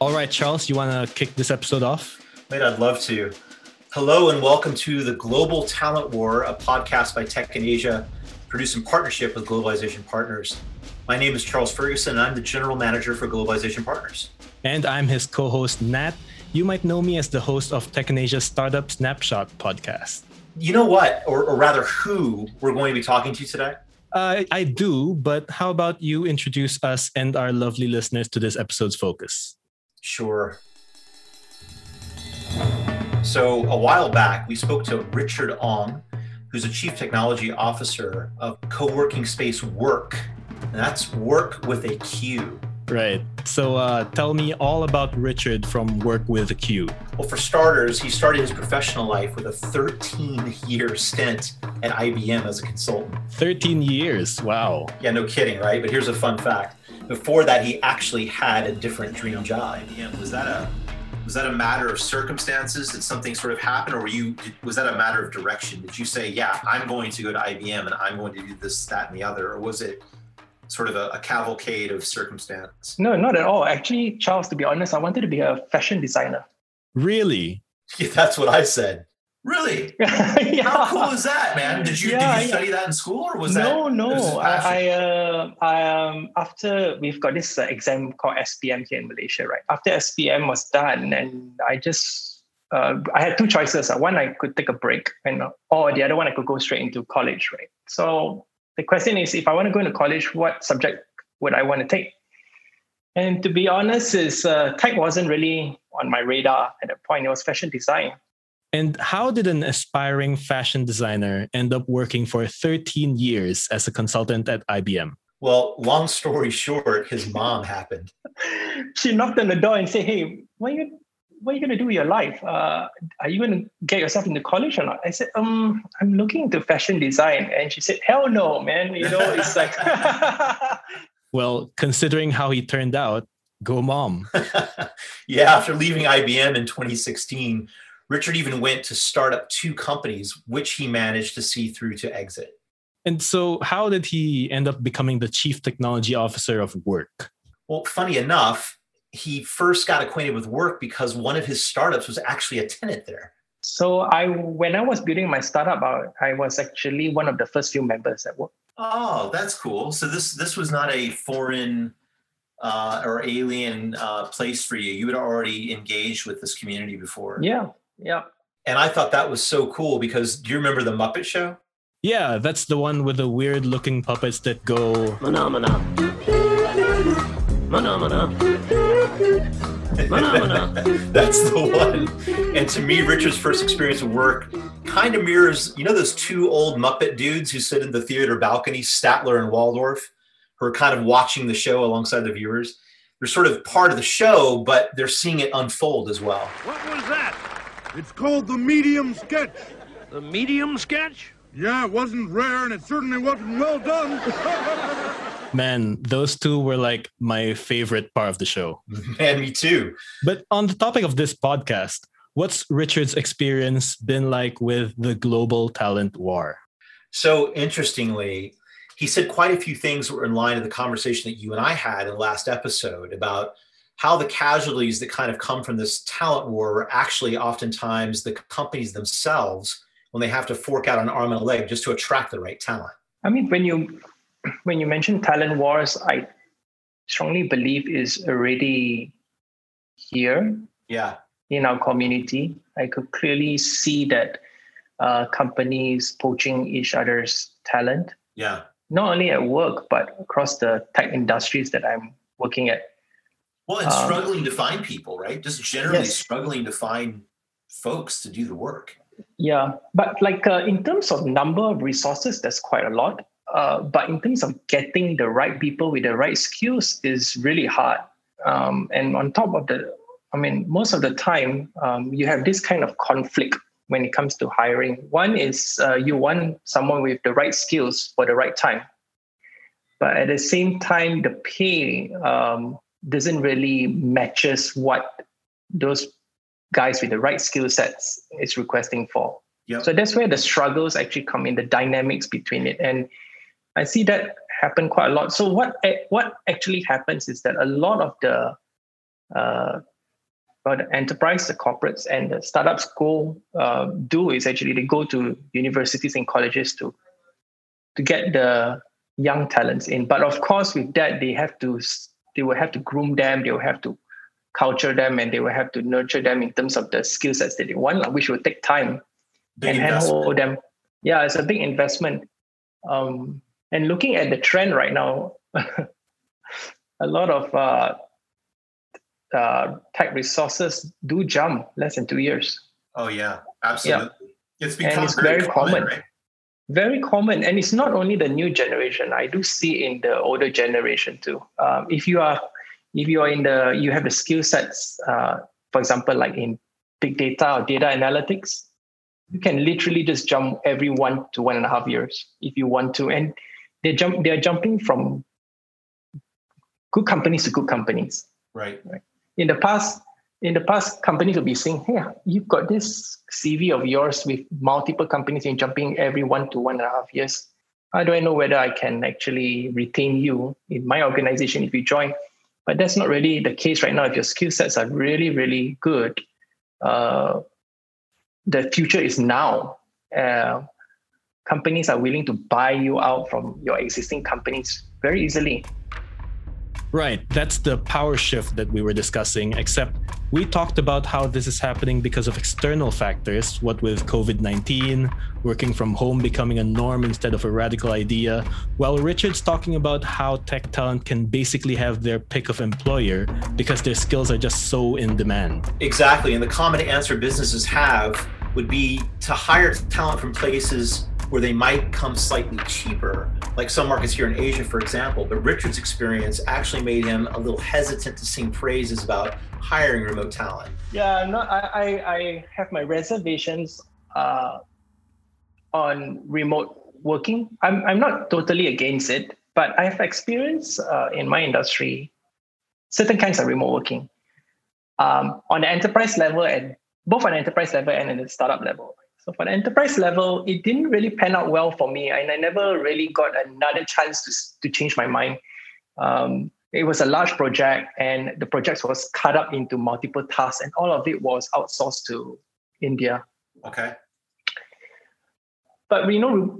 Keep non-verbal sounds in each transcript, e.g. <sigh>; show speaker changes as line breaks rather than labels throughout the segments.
All right, Charles, you want to kick this episode off?
Mate, I'd love to. Hello and welcome to the Global Talent War, a podcast by Tech in Asia, produced in partnership with Globalization Partners. My name is Charles Ferguson, and I'm the General Manager for Globalization Partners.
And I'm his co host, Nat. You might know me as the host of Tech in Asia Startup Snapshot podcast.
You know what, or, or rather, who we're going to be talking to today?
Uh, I do, but how about you introduce us and our lovely listeners to this episode's focus?
Sure. So, a while back, we spoke to Richard Ong, who's a chief technology officer of co working space Worq. And that's Worq with a Q.
Right. So, uh, tell me all about Richard from Worq with a Q.
Well, for starters, he started his professional life with a 13 year stint at IBM as a consultant.
13 years. Wow.
Yeah, no kidding, right? But here's a fun fact. Before that, he actually had a different dream job.
Yeah, was that a was that a matter of circumstances? Did something sort of happen, or were you? Was that a matter of direction? Did you say, "Yeah, I'm going to go to IBM and I'm going to do this, that, and the other," or was it sort of a, a cavalcade of circumstance?
No, not at all. Actually, Charles, to be honest, I wanted to be a fashion designer.
Really? <laughs>
Yeah, that's what I said.
Really? <laughs>
yeah.
How cool is that, man? Did you
Yeah,
did you
yeah.
study that in school, or was
no,
that
no.
no.
I. I, uh, I um, after we've got this uh, exam called SPM here in Malaysia, right? After SPM was done, and I just uh, I had two choices. Uh, One, I could take a break, and uh, or the other one, I could go straight into college, right? So the question is, if I want to go into college, what subject would I want to take? And to be honest, is uh, tech wasn't really on my radar at that point. It was fashion design.
And how did an aspiring fashion designer end up working for 13 years as a consultant at IBM?
Well, long story short, his mom happened.
she knocked on the door and said, "Hey, what are you what are you going to do with your life? Uh, are you going to get yourself into college or not?" I said, "Um, I'm looking into fashion design." And she said, "Hell no, man! You know, it's like." <laughs> <laughs>
Well, considering how he turned out, go mom. <laughs>
yeah, after leaving IBM in 2016, Richard even went to start up two companies, which he managed to see through to exit.
And so, how did he end up becoming the chief technology officer of Worq?
Well, funny enough, he first got acquainted with Worq because one of his startups was actually a tenant there.
so I, when I was building my startup, I, I was actually one of the first few members at Worq.
Oh, that's cool. So this this was not a foreign uh, or alien uh, place for you. You had already engaged with this community before.
Yeah, yeah.
And I thought that was so cool because do you remember the Muppet Show?
Yeah, that's the one with the weird looking puppets that go.
Phenomena. Phenomena. Phenomena. <laughs>
That's the one. And to me, Richard's first experience of Worq kind of mirrors, you know, those two old Muppet dudes who sit in the theater balcony, Statler and Waldorf, who are kind of watching the show alongside the viewers. They're sort of part of the show, but they're seeing it unfold as well.
What was that? It's called the medium sketch.
The medium sketch?
Yeah, it wasn't rare and it certainly wasn't well done. <laughs>
Man, those two were like my favorite part of the show.
Man, me too.
But on the topic of this podcast, what's Richard's experience been like with the global talent war?
So interestingly, he said quite a few things that were in line of the conversation that you and I had in the last episode about how the casualties that kind of come from this talent war are actually oftentimes the companies themselves when they have to fork out an arm and a leg just to attract the right talent.
I mean, when you when you mention talent wars, I strongly believe is already here
Yeah.
in our community. I could clearly see that uh, companies poaching each other's talent,
Yeah.
not only at Worq but across the tech industries that I'm working at.
Well, and
Um,
struggling to find people, right? Just generally
Yes.
struggling to find folks to do the work.
Yeah, but like uh, in terms of number of resources, that's quite a lot. Uh, but in terms of getting the right people with the right skills is really hard. Um, and on top of the, I mean, most of the time um, you have this kind of conflict when it comes to hiring. One is uh, you want someone with the right skills for the right time, but at the same time, the pay um, doesn't really matches what those guys with the right skill sets is requesting for.
Yep.
So that's where the struggles actually come in, the dynamics between it. And I see that happen quite a lot. So what what actually happens is that a lot of the uh, but the enterprise, the corporates, and the startups go uh, do is actually they go to universities and colleges to to get the young talents in. But of course, with that, they have to they will have to groom them. They will have to culture them, and they will have to nurture them in terms of the skill sets that they want, which will take time
Big
and handhold them. Yeah, it's a big investment. Um, and looking at the trend right now, <laughs> a lot of uh, uh, tech resources do jump less than two years.
Oh yeah, absolutely. It's
And
become
it's
very,
very
common,
common.
right?
Very common, and it's not only the new generation. I do see in the older generation too. Um, if you are, if you are in the, you have the skill sets. Uh, for example, like in big data or data analytics, you can literally just jump every one to one and a half years if you want to, and they jump. They are jumping from good companies to good companies
Right.
in the past in the past companies will be saying hey you've got this cv of yours with multiple companies and jumping every one to one and a half years. How do i know whether i can actually retain you in my organization if you join? But that's not really the case right now. If your skill sets are really really good uh, the future is now. Uh, companies are willing to buy you out from your existing companies very easily
Right, that's the power shift that we were discussing, except we talked about how this is happening because of external factors, what with COVID 19, working from home becoming a norm instead of a radical idea, while Richard's talking about how tech talent can basically have their pick of employer because their skills are just so in demand.
Exactly. And the common answer businesses have would be to hire talent from places where they might come slightly cheaper, like some markets here in Asia, for example. But Richard's experience actually made him a little hesitant to sing praises about hiring remote talent.
Yeah, no, I, I, have my reservations uh, on remote working. I'm, I'm not totally against it, but I have experience uh, in my industry certain kinds of remote working um, on the enterprise level and both on the enterprise level and at the startup level. So for the enterprise level, it didn't really pan out well for me, and I never really got another chance to, to change my mind. Um, it was a large project, and the project was cut up into multiple tasks, and all of it was outsourced to India.
Okay.
But you know,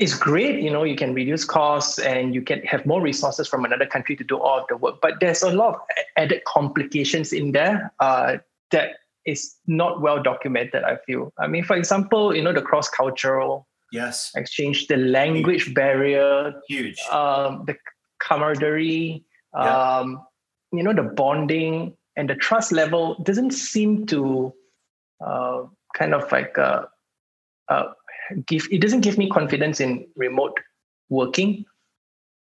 it's great. You know, you can reduce costs and you can have more resources from another country to do all of the work. But there's a lot of added complications in there uh, that is not well documented. I feel. I mean, for example, you know, the cross cultural
Yes.
exchange, the language barrier,
Huge.
um, the camaraderie,
Yeah.
um, you know, the bonding and the trust level doesn't seem to uh, kind of like uh, uh, give. It doesn't give me confidence in remote working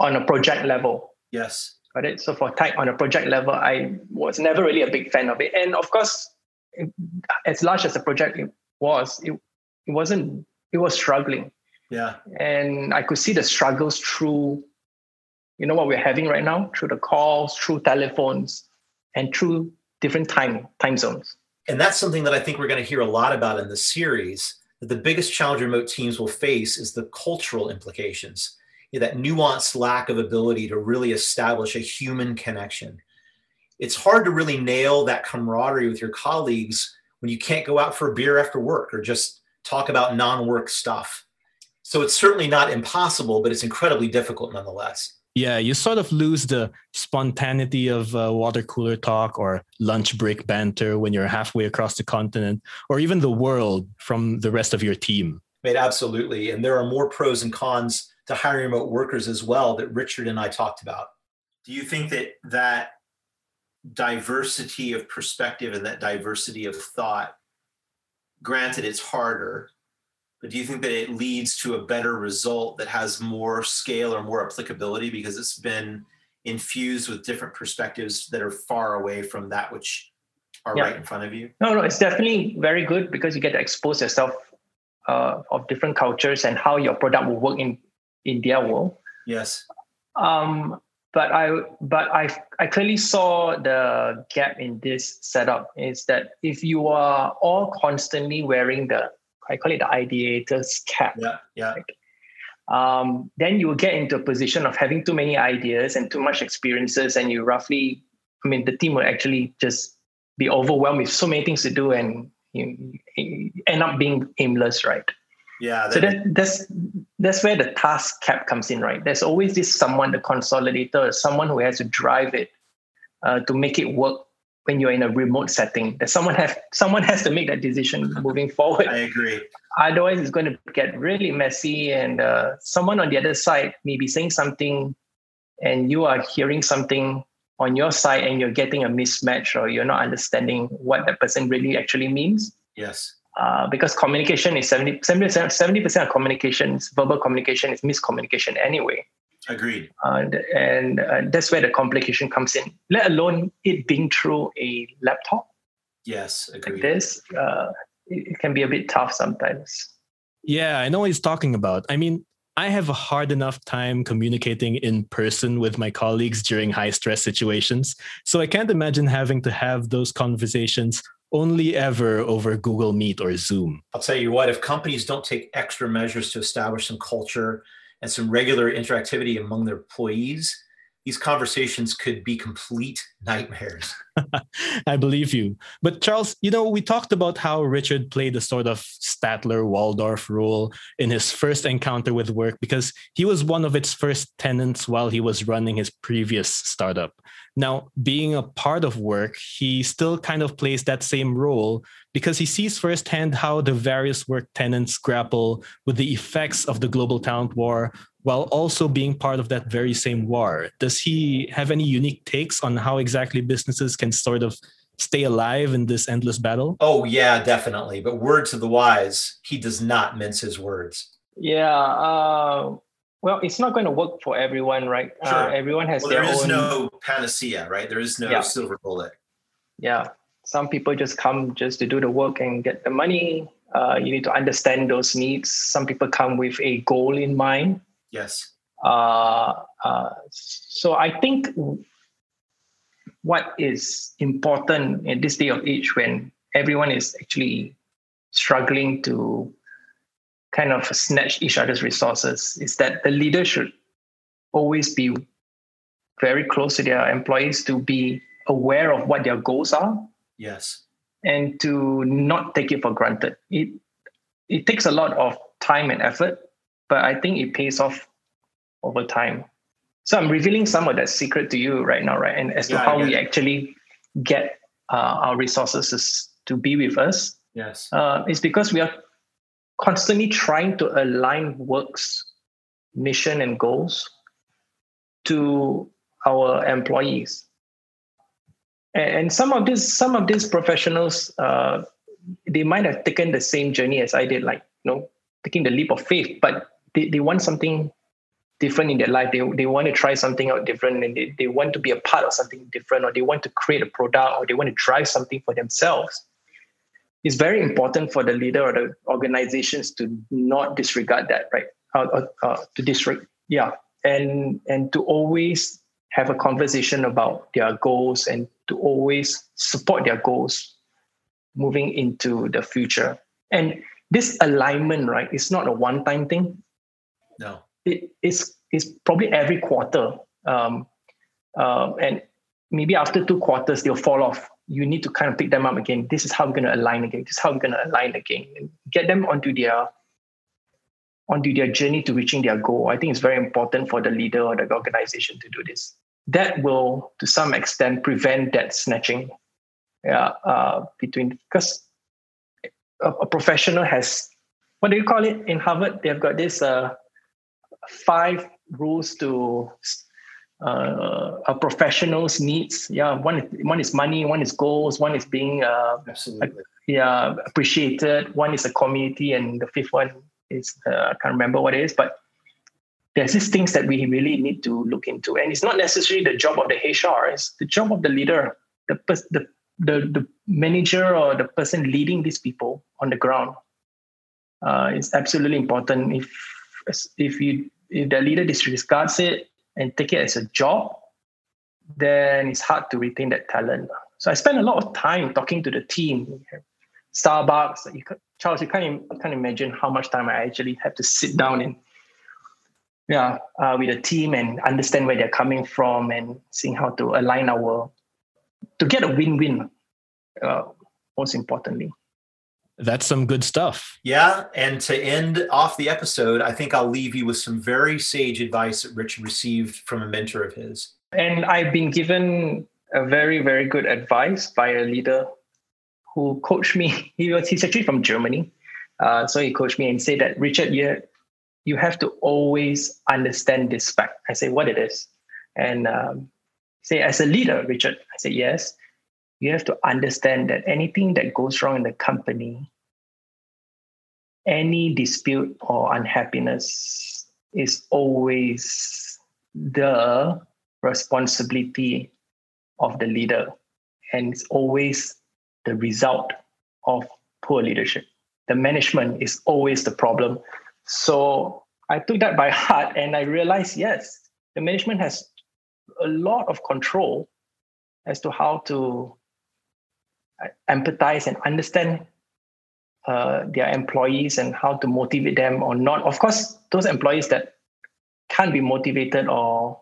on a project level.
yes.
Got it. So for type on a project level, I was never really a big fan of it. And of course, as large as the project it was, it, it wasn't. It was struggling
Yeah.
and I could see the struggles through, you know, what we're having right now, through the calls, through telephones, and through different time time zones.
And that's something that I think we're going to hear a lot about in this series. That the biggest challenge remote teams will face is the cultural implications, you know, that nuanced lack of ability to really establish a human connection. It's hard to really nail that camaraderie with your colleagues when you can't go out for a beer after work or just talk about non work stuff. So it's certainly not impossible, but it's incredibly difficult nonetheless.
Yeah, you sort of lose the spontaneity of uh, water cooler talk or lunch break banter when you're halfway across the continent or even the world from the rest of your team.
Made absolutely. And there are more pros and cons to hiring remote workers as well that Richard and I talked about.
Do you think that that diversity of perspective and that diversity of thought, granted, it's harder, but do you think that it leads to a better result that has more scale or more applicability because it's been infused with different perspectives that are far away from that which are
Yeah.
right in front of you?
No, no, it's definitely very good because you get to expose yourself uh, of different cultures and how your product will work in in their world.
Yes.
Um, but I but I I clearly saw the gap in this setup is that if you are all constantly wearing the I call it the ideator's cap,
Yeah. Yeah.
um, then you will get into a position of having too many ideas and too much experiences, and you roughly I mean, the team will actually just be overwhelmed with so many things to do and you, you end up being aimless, right?
Yeah.
so that, that's that's where the task cap comes in, right? There's always this someone, the consolidator, someone who has to drive it uh, to make it work when you're in a remote setting. That someone has someone has to make that decision moving <laughs> forward.
I agree.
Otherwise, it's going to get really messy, and uh, someone on the other side may be saying something, and you are hearing something on your side, and you're getting a mismatch, or you're not understanding what that person really actually means.
Yes.
Uh, because communication is 70, 70%, 70% of communications, verbal communication is miscommunication anyway.
Agreed.
Uh, and uh, that's where the complication comes in, let alone it being through a laptop.
Yes, agreed.
Like this, uh, it, it can be a bit tough sometimes.
Yeah, I know what he's talking about. I mean, I have a hard enough time communicating in person with my colleagues during high stress situations. So I can't imagine having to have those conversations only ever over Google Meet or Zoom.
I'll tell you what, if companies don't take extra measures to establish some culture and some regular interactivity among their employees, these conversations could be complete nightmares. <laughs>
I believe you. But Charles, you know, we talked about how Richard played a sort of Statler Waldorf role in his first encounter with Worq because he was one of its first tenants while he was running his previous startup. Now, being a part of Worq, he still kind of plays that same role because he sees firsthand how the various Worq tenants grapple with the effects of the global talent war while also being part of that very same war. Does he have any unique takes on how exactly businesses can sort of stay alive in this endless battle?
Oh, yeah, definitely. But words of the wise, he does not mince his words.
Yeah. Uh, well, it's not going to work for everyone, right? Uh,
Sure.
Uh, everyone has
Well,
their
there is
own.
no panacea, right? There is no
Yeah.
silver bullet.
yeah some people just come just to do the work and get the money uh, you need to understand those needs some people come with a goal in mind
Yes.
uh, uh, so i think what is important in this day of age when everyone is actually struggling to kind of snatch each other's resources is that the leader should always be very close to their employees to be aware of what their goals are
Yes.
and to not take it for granted. It it takes a lot of time and effort, but I think it pays off over time. So I'm revealing some of that secret to you right now, right? And as to
Yeah, I
how we
it.
actually get uh, our resources to be with us
Yes.
uh, is because we are constantly trying to align Worq's mission and goals to our employees. And, some of these some of these professionals, uh, they might have taken the same journey as I did, like you know, taking the leap of faith, but they, they want something different in their life. They, they want to try something out different and they, they want to be a part of something different or they want to create a product or they want to drive something for themselves it's very important for the leader or the organizations to not disregard that, right? Uh, uh, uh, to disregard, yeah, and and to always have a conversation about their goals and to always support their goals moving into the future. And this alignment, right, is not a one-time thing.
No.
It is it's probably every quarter, um, um, and maybe after two quarters they'll fall off you need to kind of pick them up again. This is how we're going to align again. This is how we're going to align again. And get them onto their onto their journey to reaching their goal. I think it's very important for the leader or the organization to do this. That will, to some extent, prevent that snatching. Yeah, uh, between because a, a professional has what do you call it in Harvard? They've got this uh, five rules to uh, a professional's needs. Yeah, one one is money, one is goals, one is being uh,
Absolutely.
yeah appreciated, one is a community, and the fifth one is uh, I can't remember what it is, but there's these things that we really need to look into, and it's not necessarily the job of the HR; it's the job of the leader, the pers- the the, the manager or the person leading these people on the ground. Uh, it's absolutely important. If if you if the leader disregards it and take it as a job, then it's hard to retain that talent. So I spend a lot of time talking to the team. Starbucks, you Charles, you can't, can't imagine how much time I actually have to sit down and yeah, uh, with the team and understand where they're coming from and seeing how to align our to get a win-win. Uh, most importantly.
That's some good stuff.
Yeah. And to end off the episode, I think I'll leave you with some very sage advice that Richard received from a mentor of his.
And I've been given a very, very good advice by a leader who coached me. <laughs> He was he's actually from Germany. Uh, so he coached me and said that Richard, you, you have to always understand this fact. I say what it is. And um, say, as a leader, Richard, I say, yes, you have to understand that anything that goes wrong in the company, any dispute or unhappiness is always the responsibility of the leader. And it's always the result of poor leadership. The management is always the problem. So I took that by <laughs> heart and I realized yes, the management has a lot of control as to how to empathize and understand uh, their employees and how to motivate them or not. Of course, those employees that can't be motivated or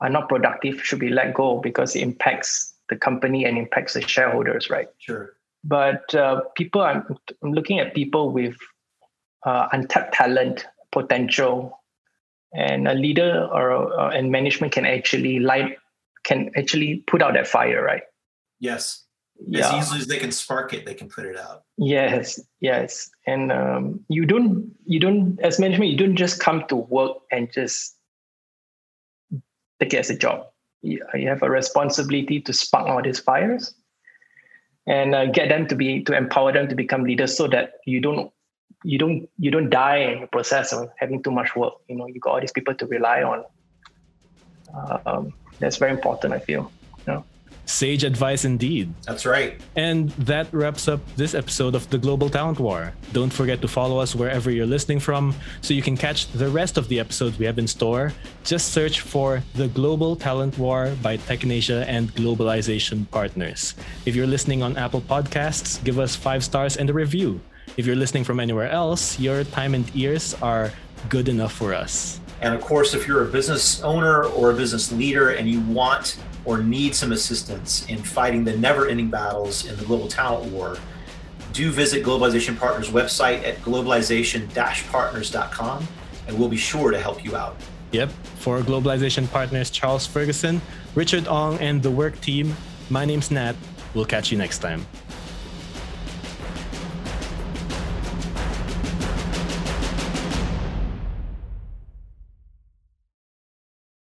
are not productive should be let go because it impacts the company and impacts the shareholders, right?
Sure.
But uh, people, I'm, I'm, looking at people with uh, untapped talent, potential, and a leader or uh, and management can actually light, can actually put out that fire, right?
Yes. Yeah. As easily as they can spark it, they can put it out.
Yes, yes, and um, you don't, you don't, as management, you don't just come to work and just take it as a job. You, have a responsibility to spark all these fires and uh, get them to be to empower them to become leaders so that you don't you don't you don't die in the process of having too much work you know you got all these people to rely on um, that's very important i feel you?
Sage advice indeed.
That's right.
And that wraps up this episode of the Global Talent War. Don't forget to follow us wherever you're listening from so you can catch the rest of the episodes we have in store. Just search for The Global Talent War by Tech in Asia and Globalization Partners. If you're listening on Apple Podcasts, give us five stars and a review. If you're listening from anywhere else, your time and ears are good enough for us.
And of course, if you're a business owner or a business leader and you want or need some assistance in fighting the never ending battles in the global talent war, do visit Globalization Partners website at globalization partners.com and we'll be sure to help you out.
Yep. For Globalization Partners Charles Ferguson, Richard Ong, and the Worq team, my name's Nat. We'll catch you next time.